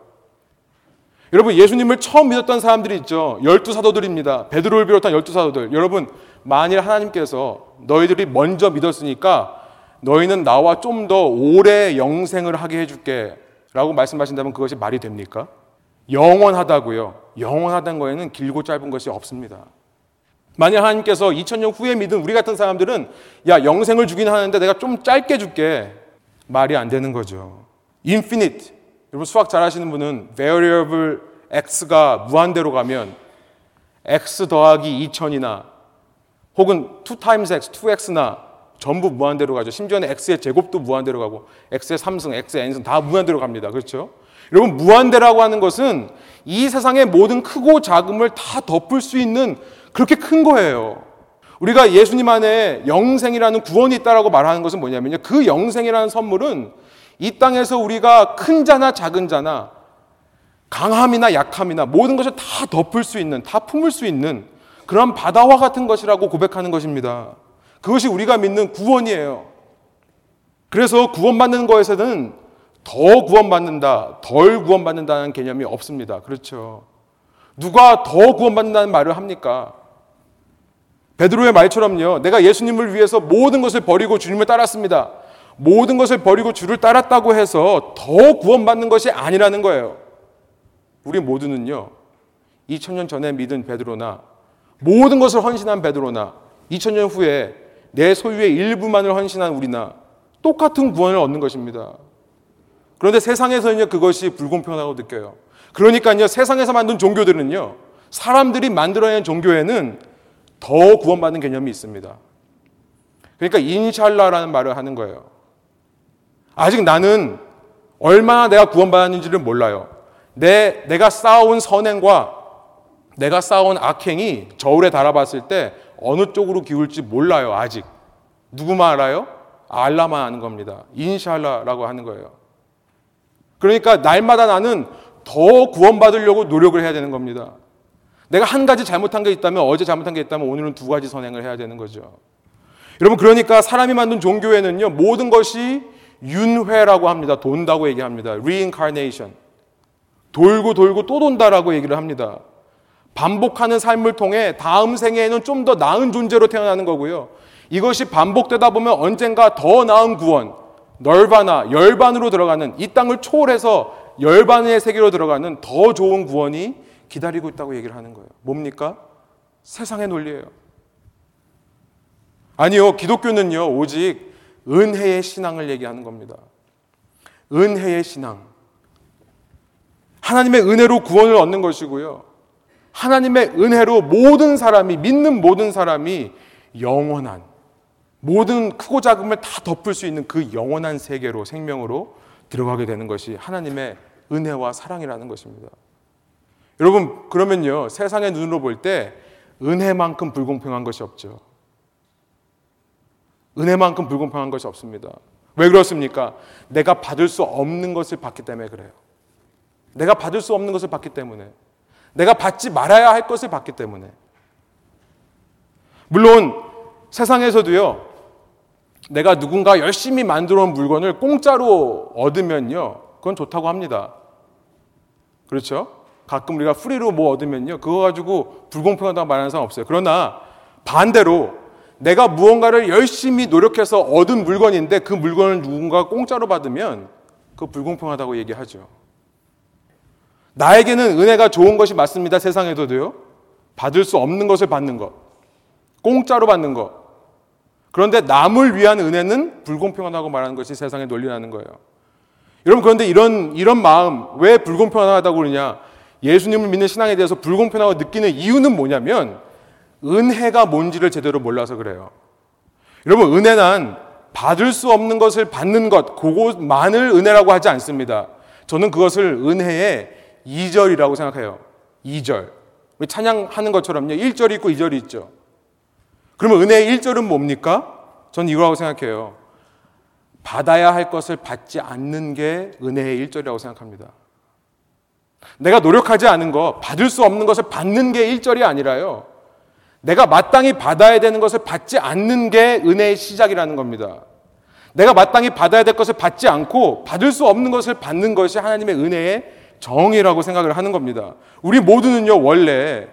여러분 예수님을 처음 믿었던 사람들이 있죠. 열두 사도들입니다. 베드로를 비롯한 열두 사도들. 여러분 만일 하나님께서 너희들이 먼저 믿었으니까 너희는 나와 좀 더 오래 영생을 하게 해줄게 라고 말씀하신다면 그것이 말이 됩니까? 영원하다고요. 영원하다는 거에는 길고 짧은 것이 없습니다. 만약 하나님께서 2000년 후에 믿은 우리 같은 사람들은 야, 영생을 주긴 하는데 내가 좀 짧게 줄게. 말이 안 되는 거죠. infinite. 여러분 수학 잘 하시는 분은 variable x가 무한대로 가면 x 더하기 2000이나 혹은 2 times x, 2x나 전부 무한대로 가죠. 심지어는 x의 제곱도 무한대로 가고 x의 3승, x의 n승 다 무한대로 갑니다. 그렇죠? 여러분 무한대라고 하는 것은 이 세상의 모든 크고 작음을 다 덮을 수 있는 그렇게 큰 거예요. 우리가 예수님 안에 영생이라는 구원이 있다라고 말하는 것은 뭐냐면요. 그 영생이라는 선물은 이 땅에서 우리가 큰 자나 작은 자나 강함이나 약함이나 모든 것을 다 덮을 수 있는, 다 품을 수 있는 그런 바다와 같은 것이라고 고백하는 것입니다. 그것이 우리가 믿는 구원이에요. 그래서 구원받는 것에서는 더 구원받는다, 덜 구원받는다는 개념이 없습니다. 그렇죠. 누가 더 구원받는다는 말을 합니까? 베드로의 말처럼요. 내가 예수님을 위해서 모든 것을 버리고 주님을 따랐습니다. 모든 것을 버리고 주를 따랐다고 해서 더 구원받는 것이 아니라는 거예요. 우리 모두는요. 2000년 전에 믿은 베드로나 모든 것을 헌신한 베드로나 2000년 후에 내 소유의 일부만을 헌신한 우리나 똑같은 구원을 얻는 것입니다. 그런데 세상에서는요, 그것이 불공평하다고 느껴요. 그러니까요, 세상에서 만든 종교들은요, 사람들이 만들어낸 종교에는 더 구원받는 개념이 있습니다. 그러니까 인샬라라는 말을 하는 거예요. 아직 나는 얼마나 내가 구원받았는지를 몰라요. 내, 내가 쌓아온 선행과 내가 쌓아온 악행이 저울에 달아봤을 때 어느 쪽으로 기울지 몰라요, 아직. 누구만 알아요? 알라만 아는 겁니다. 인샬라라고 하는 거예요. 그러니까 날마다 나는 더 구원받으려고 노력을 해야 되는 겁니다. 내가 한 가지 잘못한 게 있다면 어제 잘못한 게 있다면 오늘은 두 가지 선행을 해야 되는 거죠. 여러분 그러니까 사람이 만든 종교에는요 모든 것이 윤회라고 합니다. 돈다고 얘기합니다. reincarnation. 돌고 돌고 또 돈다라고 얘기를 합니다. 반복하는 삶을 통해 다음 생에는 좀 더 나은 존재로 태어나는 거고요. 이것이 반복되다 보면 언젠가 더 나은 구원, 널바나 열반으로 들어가는 이 땅을 초월해서 열반의 세계로 들어가는 더 좋은 구원이 기다리고 있다고 얘기를 하는 거예요. 뭡니까? 세상의 논리예요. 아니요, 기독교는요, 오직 은혜의 신앙을 얘기하는 겁니다. 은혜의 신앙. 하나님의 은혜로 구원을 얻는 것이고요. 하나님의 은혜로 모든 사람이, 믿는 모든 사람이 영원한, 모든 크고 작음을 다 덮을 수 있는 그 영원한 세계로, 생명으로 들어가게 되는 것이 하나님의 은혜와 사랑이라는 것입니다. 여러분, 그러면요, 세상의 눈으로 볼 때 은혜만큼 불공평한 것이 없죠. 은혜만큼 불공평한 것이 없습니다. 왜 그렇습니까? 내가 받을 수 없는 것을 받기 때문에 그래요. 내가 받을 수 없는 것을 받기 때문에. 내가 받지 말아야 할 것을 받기 때문에. 물론 세상에서도요, 내가 누군가 열심히 만들어 온 물건을 공짜로 얻으면요, 그건 좋다고 합니다. 그렇죠? 가끔 우리가 프리로 뭐 얻으면요, 그거 가지고 불공평하다고 말하는 사람 없어요. 그러나 반대로 내가 무언가를 열심히 노력해서 얻은 물건인데 그 물건을 누군가 공짜로 받으면 그 불공평하다고 얘기하죠. 나에게는 은혜가 좋은 것이 맞습니다. 세상에서도요. 받을 수 없는 것을 받는 것. 공짜로 받는 것. 그런데 남을 위한 은혜는 불공평하다고 말하는 것이 세상의 논리라는 거예요. 여러분, 그런데 이런, 이런 마음, 왜 불공평하다고 그러냐? 예수님을 믿는 신앙에 대해서 불공평하다고 느끼는 이유는 뭐냐면, 은혜가 뭔지를 제대로 몰라서 그래요. 여러분, 은혜는 받을 수 없는 것을 받는 것, 그것만을 은혜라고 하지 않습니다. 저는 그것을 은혜의 2절이라고 생각해요. 2절. 우리 찬양하는 것처럼요. 1절이 있고 2절이 있죠. 그러면 은혜의 1절은 뭡니까? 전 이거라고 생각해요. 받아야 할 것을 받지 않는 게 은혜의 1절이라고 생각합니다. 내가 노력하지 않은 거, 받을 수 없는 것을 받는 게 1절이 아니라요. 내가 마땅히 받아야 되는 것을 받지 않는 게 은혜의 시작이라는 겁니다. 내가 마땅히 받아야 될 것을 받지 않고 받을 수 없는 것을 받는 것이 하나님의 은혜의 정의라고 생각을 하는 겁니다. 우리 모두는요, 원래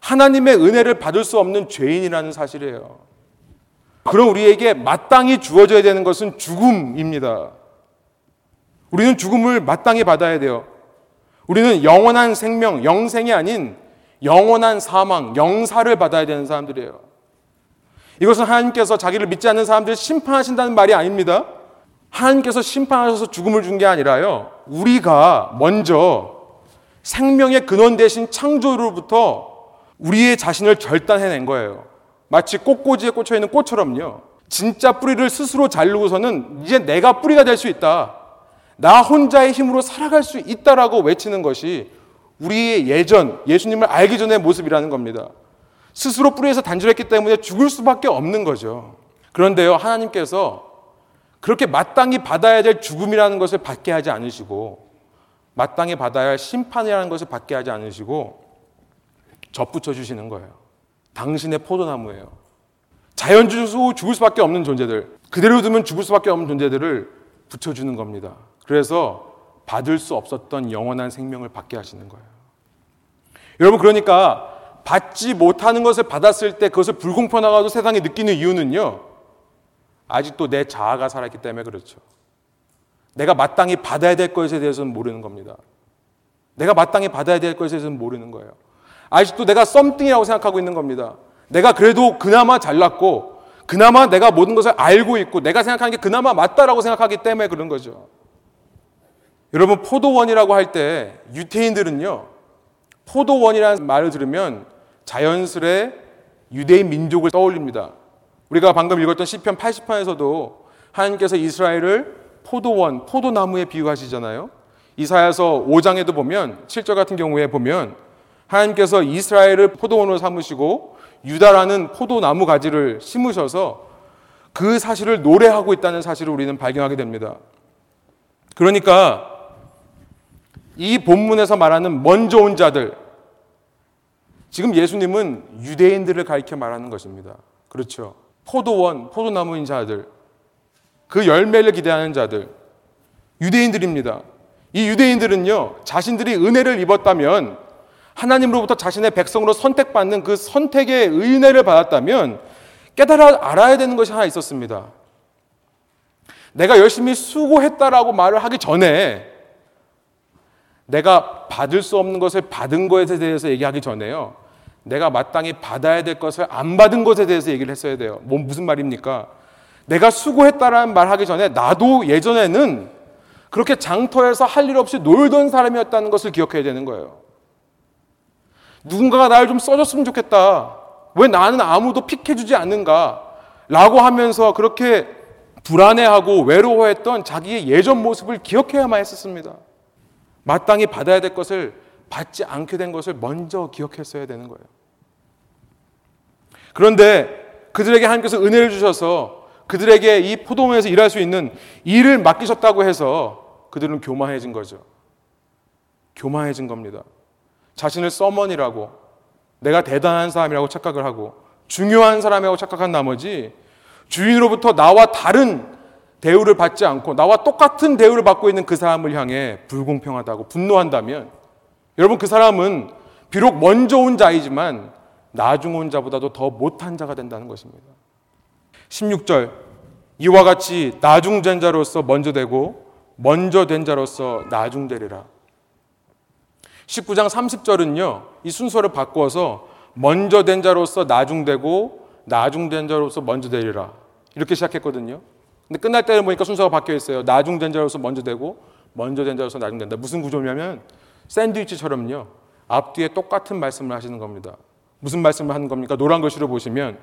하나님의 은혜를 받을 수 없는 죄인이라는 사실이에요. 그럼 우리에게 마땅히 주어져야 되는 것은 죽음입니다. 우리는 죽음을 마땅히 받아야 돼요. 우리는 영원한 생명, 영생이 아닌 영원한 사망, 영사를 받아야 되는 사람들이에요. 이것은 하나님께서 자기를 믿지 않는 사람들을 심판하신다는 말이 아닙니다. 하나님께서 심판하셔서 죽음을 준 게 아니라요. 우리가 먼저 생명의 근원 대신 창조로부터 우리의 자신을 결단해낸 거예요. 마치 꽃꽂이에 꽂혀 있는 꽃처럼요. 진짜 뿌리를 스스로 자르고서는 이제 내가 뿌리가 될 수 있다. 나 혼자의 힘으로 살아갈 수 있다라고 외치는 것이 우리의 예전, 예수님을 알기 전의 모습이라는 겁니다. 스스로 뿌리에서 단절했기 때문에 죽을 수밖에 없는 거죠. 그런데요, 하나님께서 그렇게 마땅히 받아야 될 죽음이라는 것을 받게 하지 않으시고, 마땅히 받아야 할 심판이라는 것을 받게 하지 않으시고, 접붙여 주시는 거예요. 당신의 포도나무예요. 자연주로 죽을 수밖에 없는 존재들, 그대로 두면 죽을 수밖에 없는 존재들을 붙여주는 겁니다. 그래서 받을 수 없었던 영원한 생명을 받게 하시는 거예요. 여러분 그러니까 받지 못하는 것을 받았을 때 그것을 불공평하다고 세상이 느끼는 이유는요. 아직도 내 자아가 살아있기 때문에 그렇죠. 내가 마땅히 받아야 될 것에 대해서는 모르는 겁니다. 내가 마땅히 받아야 될 것에 대해서는 모르는 거예요. 아직도 내가 썸띵이라고 생각하고 있는 겁니다. 내가 그래도 그나마 잘났고, 그나마 내가 모든 것을 알고 있고, 내가 생각하는 게 그나마 맞다라고 생각하기 때문에 그런 거죠. 여러분, 포도원이라고 할 때 유태인들은요, 포도원이라는 말을 들으면 자연스레 유대인 민족을 떠올립니다. 우리가 방금 읽었던 시편 80편에서도 하나님께서 이스라엘을 포도원, 포도나무에 비유하시잖아요. 이사야서 5장에도 보면 7절 같은 경우에 보면 하나님께서 이스라엘을 포도원으로 삼으시고 유다라는 포도나무 가지를 심으셔서 그 사실을 노래하고 있다는 사실을 우리는 발견하게 됩니다. 그러니까 이 본문에서 말하는 먼저 온 자들, 지금 예수님은 유대인들을 가리켜 말하는 것입니다. 그렇죠. 포도원, 포도나무인 자들, 그 열매를 기대하는 자들, 유대인들입니다. 이 유대인들은요, 자신들이 은혜를 입었다면, 하나님으로부터 자신의 백성으로 선택받는 그 선택의 은혜를 받았다면, 깨달아 알아야 되는 것이 하나 있었습니다. 내가 열심히 수고했다라고 말을 하기 전에 내가 받을 수 없는 것을 받은 것에 대해서 얘기하기 전에요. 내가 마땅히 받아야 될 것을 안 받은 것에 대해서 얘기를 했어야 돼요. 뭐 무슨 말입니까? 내가 수고했다라는 말 하기 전에 나도 예전에는 그렇게 장터에서 할 일 없이 놀던 사람이었다는 것을 기억해야 되는 거예요. 누군가가 나를 좀 써줬으면 좋겠다. 왜 나는 아무도 픽해주지 않는가? 라고 하면서 그렇게 불안해하고 외로워했던 자기의 예전 모습을 기억해야만 했었습니다. 마땅히 받아야 될 것을 받지 않게 된 것을 먼저 기억했어야 되는 거예요. 그런데 그들에게 하나님께서 은혜를 주셔서 그들에게 이 포도원에서 일할 수 있는 일을 맡기셨다고 해서 그들은 교만해진 거죠. 교만해진 겁니다. 자신을 서먼이라고 내가 대단한 사람이라고 착각을 하고 중요한 사람이라고 착각한 나머지 주인으로부터 나와 다른 대우를 받지 않고 나와 똑같은 대우를 받고 있는 그 사람을 향해 불공평하다고 분노한다면 여러분 그 사람은 비록 먼저 온 자이지만 나중 온 자보다도 더 못한 자가 된다는 것입니다. 16절 이와 같이 나중된 자로서 먼저 되고 먼저 된 자로서 나중되리라. 19장 30절은요. 이 순서를 바꿔서 먼저 된 자로서 나중되고 나중된 자로서 먼저 되리라. 이렇게 시작했거든요. 근데 끝날 때를 보니까 순서가 바뀌어 있어요. 나중된 자로서 먼저 되고 먼저 된 자로서 나중된다. 무슨 구조냐면 샌드위치처럼요. 앞뒤에 똑같은 말씀을 하시는 겁니다. 무슨 말씀을 하는 겁니까? 노란 글씨로 보시면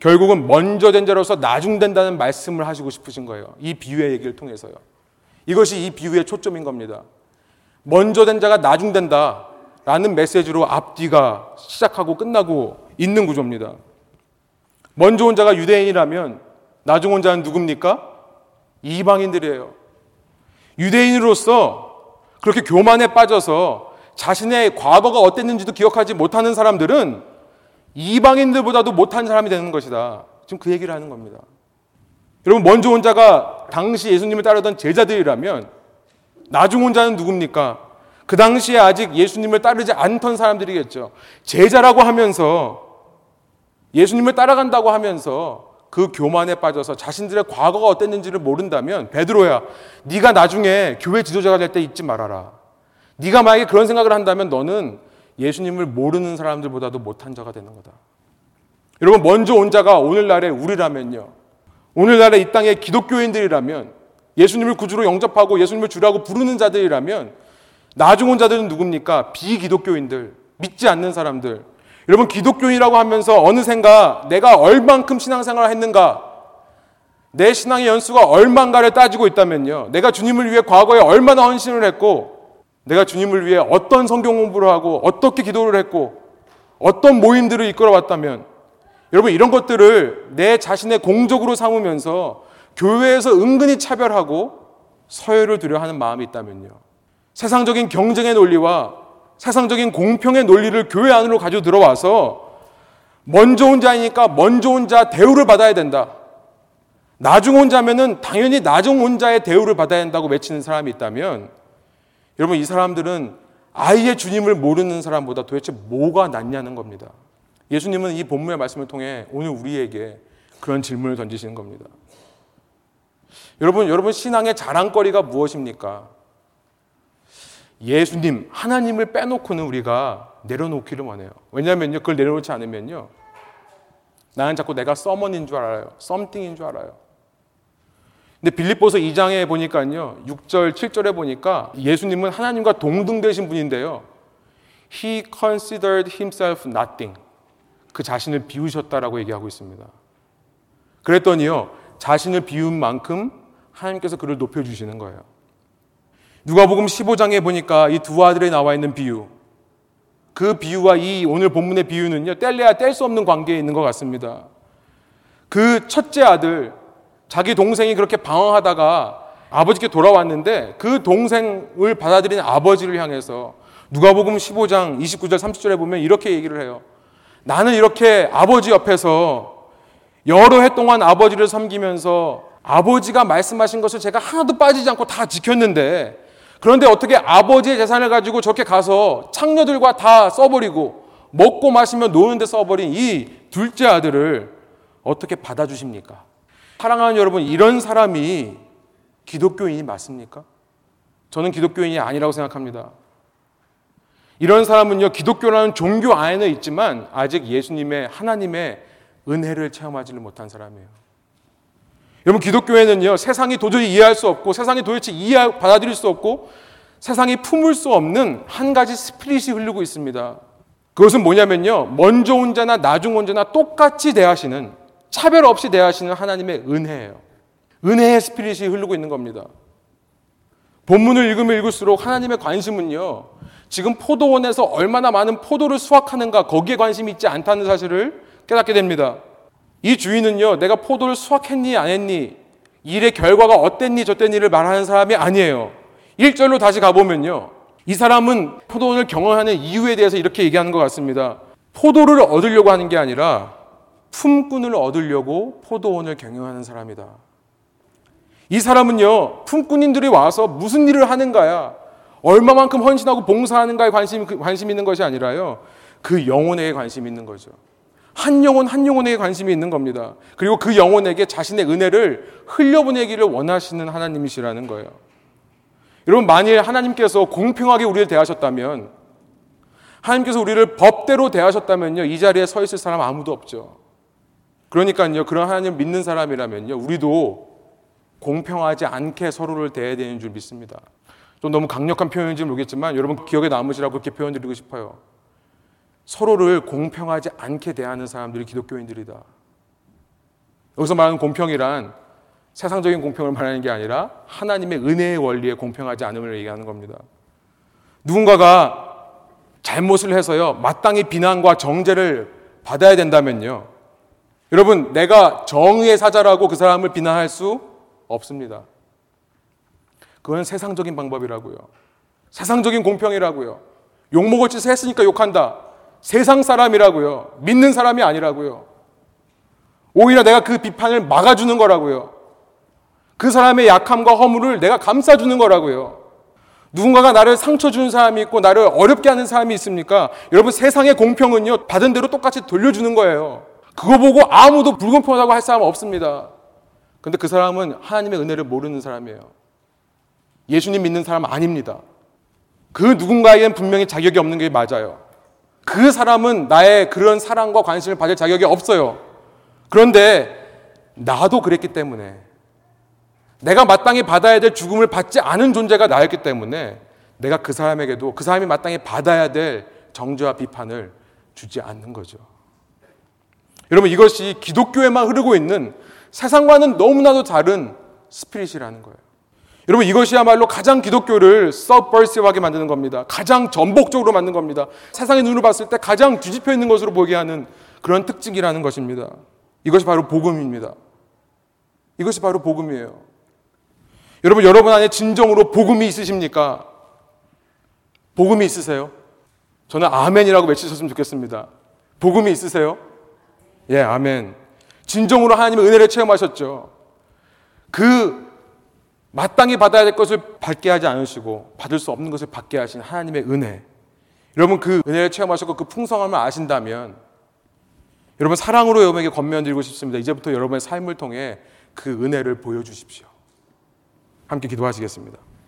결국은 먼저 된 자로서 나중 된다는 말씀을 하시고 싶으신 거예요. 이 비유의 얘기를 통해서요. 이것이 이 비유의 초점인 겁니다. 먼저 된 자가 나중 된다. 라는 메시지로 앞뒤가 시작하고 끝나고 있는 구조입니다. 먼저 온 자가 유대인이라면 나중 온 자는 누굽니까? 이방인들이에요. 유대인으로서 그렇게 교만에 빠져서 자신의 과거가 어땠는지도 기억하지 못하는 사람들은 이방인들보다도 못한 사람이 되는 것이다. 지금 그 얘기를 하는 겁니다. 여러분, 먼저 온 자가 당시 예수님을 따르던 제자들이라면 나중 온 자는 누굽니까? 그 당시에 아직 예수님을 따르지 않던 사람들이겠죠. 제자라고 하면서 예수님을 따라간다고 하면서 그 교만에 빠져서 자신들의 과거가 어땠는지를 모른다면 베드로야, 네가 나중에 교회 지도자가 될 때 잊지 말아라. 네가 만약에 그런 생각을 한다면 너는 예수님을 모르는 사람들보다도 못한 자가 되는 거다. 여러분 먼저 온 자가 오늘날의 우리라면요. 오늘날의 이 땅의 기독교인들이라면 예수님을 구주로 영접하고 예수님을 주라고 부르는 자들이라면 나중 온 자들은 누굽니까? 비기독교인들, 믿지 않는 사람들. 여러분 기독교인이라고 하면서 어느샌가 내가 얼만큼 신앙생활을 했는가 내 신앙의 연수가 얼만가를 따지고 있다면요. 내가 주님을 위해 과거에 얼마나 헌신을 했고 내가 주님을 위해 어떤 성경 공부를 하고 어떻게 기도를 했고 어떤 모임들을 이끌어 왔다면 여러분 이런 것들을 내 자신의 공적으로 삼으면서 교회에서 은근히 차별하고 서열을 두려 하는 마음이 있다면요. 세상적인 경쟁의 논리와 세상적인 공평의 논리를 교회 안으로 가지고 들어와서 먼저 온 자이니까 먼저 온 자 대우를 받아야 된다. 나중 온 자면은 당연히 나중 온 자의 대우를 받아야 한다고 외치는 사람이 있다면 여러분 이 사람들은 아예 주님을 모르는 사람보다 도대체 뭐가 낫냐는 겁니다. 예수님은 이 본문의 말씀을 통해 오늘 우리에게 그런 질문을 던지시는 겁니다. 여러분, 여러분 신앙의 자랑거리가 무엇입니까? 예수님, 하나님을 빼놓고는 우리가 내려놓기를 원해요. 왜냐하면요, 그걸 내려놓지 않으면요, 나는 자꾸 내가 서먼인 줄 알아요. 썸띵인 줄 알아요. 근데 빌립보서 2장에 보니까요. 6절, 7절에 보니까 예수님은 하나님과 동등되신 분인데요. He considered himself nothing. 그 자신을 비우셨다라고 얘기하고 있습니다. 그랬더니요. 자신을 비운 만큼 하나님께서 그를 높여 주시는 거예요. 누가복음 15장에 보니까 이 두 아들이 나와 있는 비유. 그 비유와 이 오늘 본문의 비유는요. 뗄래야 뗄 수 없는 관계에 있는 것 같습니다. 그 첫째 아들 자기 동생이 그렇게 방황하다가 아버지께 돌아왔는데 그 동생을 받아들인 아버지를 향해서 누가복음 15장 29절 30절에 보면 이렇게 얘기를 해요. 나는 이렇게 아버지 옆에서 여러 해 동안 아버지를 섬기면서 아버지가 말씀하신 것을 제가 하나도 빠지지 않고 다 지켰는데 그런데 어떻게 아버지의 재산을 가지고 저렇게 가서 창녀들과 다 써버리고 먹고 마시며 노는데 써버린 이 둘째 아들을 어떻게 받아주십니까? 사랑하는 여러분, 이런 사람이 기독교인이 맞습니까? 저는 기독교인이 아니라고 생각합니다. 이런 사람은요, 기독교라는 종교 안에 있지만 아직 예수님의, 하나님의 은혜를 체험하지를 못한 사람이에요. 여러분, 기독교에는요, 세상이 도저히 이해할 수 없고, 세상이 도대체 이해, 받아들일 수 없고, 세상이 품을 수 없는 한 가지 스피릿이 흐르고 있습니다. 그것은 뭐냐면요, 먼저 온 자나 나중 온 자나 똑같이 대하시는, 차별 없이 대하시는 하나님의 은혜예요. 은혜의 스피릿이 흐르고 있는 겁니다. 본문을 읽으면 읽을수록 하나님의 관심은요, 지금 포도원에서 얼마나 많은 포도를 수확하는가 거기에 관심이 있지 않다는 사실을 깨닫게 됩니다. 이 주인은요, 내가 포도를 수확했니 안 했니, 일의 결과가 어땠니 저땠니를 말하는 사람이 아니에요. 1절로 다시 가보면요. 이 사람은 포도원을 경영하는 이유에 대해서 이렇게 얘기하는 것 같습니다. 포도를 얻으려고 하는 게 아니라 품꾼을 얻으려고 포도원을 경영하는 사람이다. 이 사람은요, 품꾼인들이 와서 무슨 일을 하는가야, 얼마만큼 헌신하고 봉사하는가에 관심, 관심 있는 것이 아니라요, 그 영혼에게 관심이 있는 거죠. 한 영혼 한 영혼에게 관심이 있는 겁니다. 그리고 그 영혼에게 자신의 은혜를 흘려보내기를 원하시는 하나님이시라는 거예요. 여러분, 만일 하나님께서 공평하게 우리를 대하셨다면, 하나님께서 우리를 법대로 대하셨다면요, 이 자리에 서 있을 사람 아무도 없죠. 그러니까요, 그런 하나님 믿는 사람이라면요, 우리도 공평하지 않게 서로를 대해야 되는 줄 믿습니다. 좀 너무 강력한 표현인지 모르겠지만 여러분 기억에 남으시라고 그렇게 표현 드리고 싶어요. 서로를 공평하지 않게 대하는 사람들이 기독교인들이다. 여기서 말하는 공평이란 세상적인 공평을 말하는 게 아니라 하나님의 은혜의 원리에 공평하지 않음을 얘기하는 겁니다. 누군가가 잘못을 해서요, 마땅히 비난과 정죄를 받아야 된다면요. 여러분, 내가 정의의 사자라고 그 사람을 비난할 수 없습니다. 그건 세상적인 방법이라고요. 세상적인 공평이라고요. 욕먹을 짓을 했으니까 욕한다. 세상 사람이라고요. 믿는 사람이 아니라고요. 오히려 내가 그 비판을 막아주는 거라고요. 그 사람의 약함과 허물을 내가 감싸주는 거라고요. 누군가가 나를 상처 준 사람이 있고 나를 어렵게 하는 사람이 있습니까? 여러분 세상의 공평은요 받은 대로 똑같이 돌려주는 거예요. 그거 보고 아무도 불공평하다고 할 사람 없습니다. 근데 그 사람은 하나님의 은혜를 모르는 사람이에요. 예수님 믿는 사람 아닙니다. 그 누군가에겐 분명히 자격이 없는 게 맞아요. 그 사람은 나의 그런 사랑과 관심을 받을 자격이 없어요. 그런데 나도 그랬기 때문에 내가 마땅히 받아야 될 죽음을 받지 않은 존재가 나였기 때문에 내가 그 사람에게도 그 사람이 마땅히 받아야 될 정죄와 비판을 주지 않는 거죠. 여러분 이것이 기독교에만 흐르고 있는 세상과는 너무나도 다른 스피릿이라는 거예요. 여러분 이것이야말로 가장 기독교를 서버시브하게 만드는 겁니다. 가장 전복적으로 만든 겁니다. 세상의 눈으로 봤을 때 가장 뒤집혀 있는 것으로 보게 하는 그런 특징이라는 것입니다. 이것이 바로 복음입니다. 이것이 바로 복음이에요. 여러분 여러분 안에 진정으로 복음이 있으십니까? 복음이 있으세요? 저는 아멘이라고 외치셨으면 좋겠습니다. 복음이 있으세요? 예, 아멘. 진정으로 하나님의 은혜를 체험하셨죠. 그 마땅히 받아야 될 것을 받게 하지 않으시고 받을 수 없는 것을 받게 하신 하나님의 은혜. 여러분 그 은혜를 체험하셨고 그 풍성함을 아신다면 여러분 사랑으로 여러분에게 권면드리고 싶습니다. 이제부터 여러분의 삶을 통해 그 은혜를 보여주십시오. 함께 기도하시겠습니다.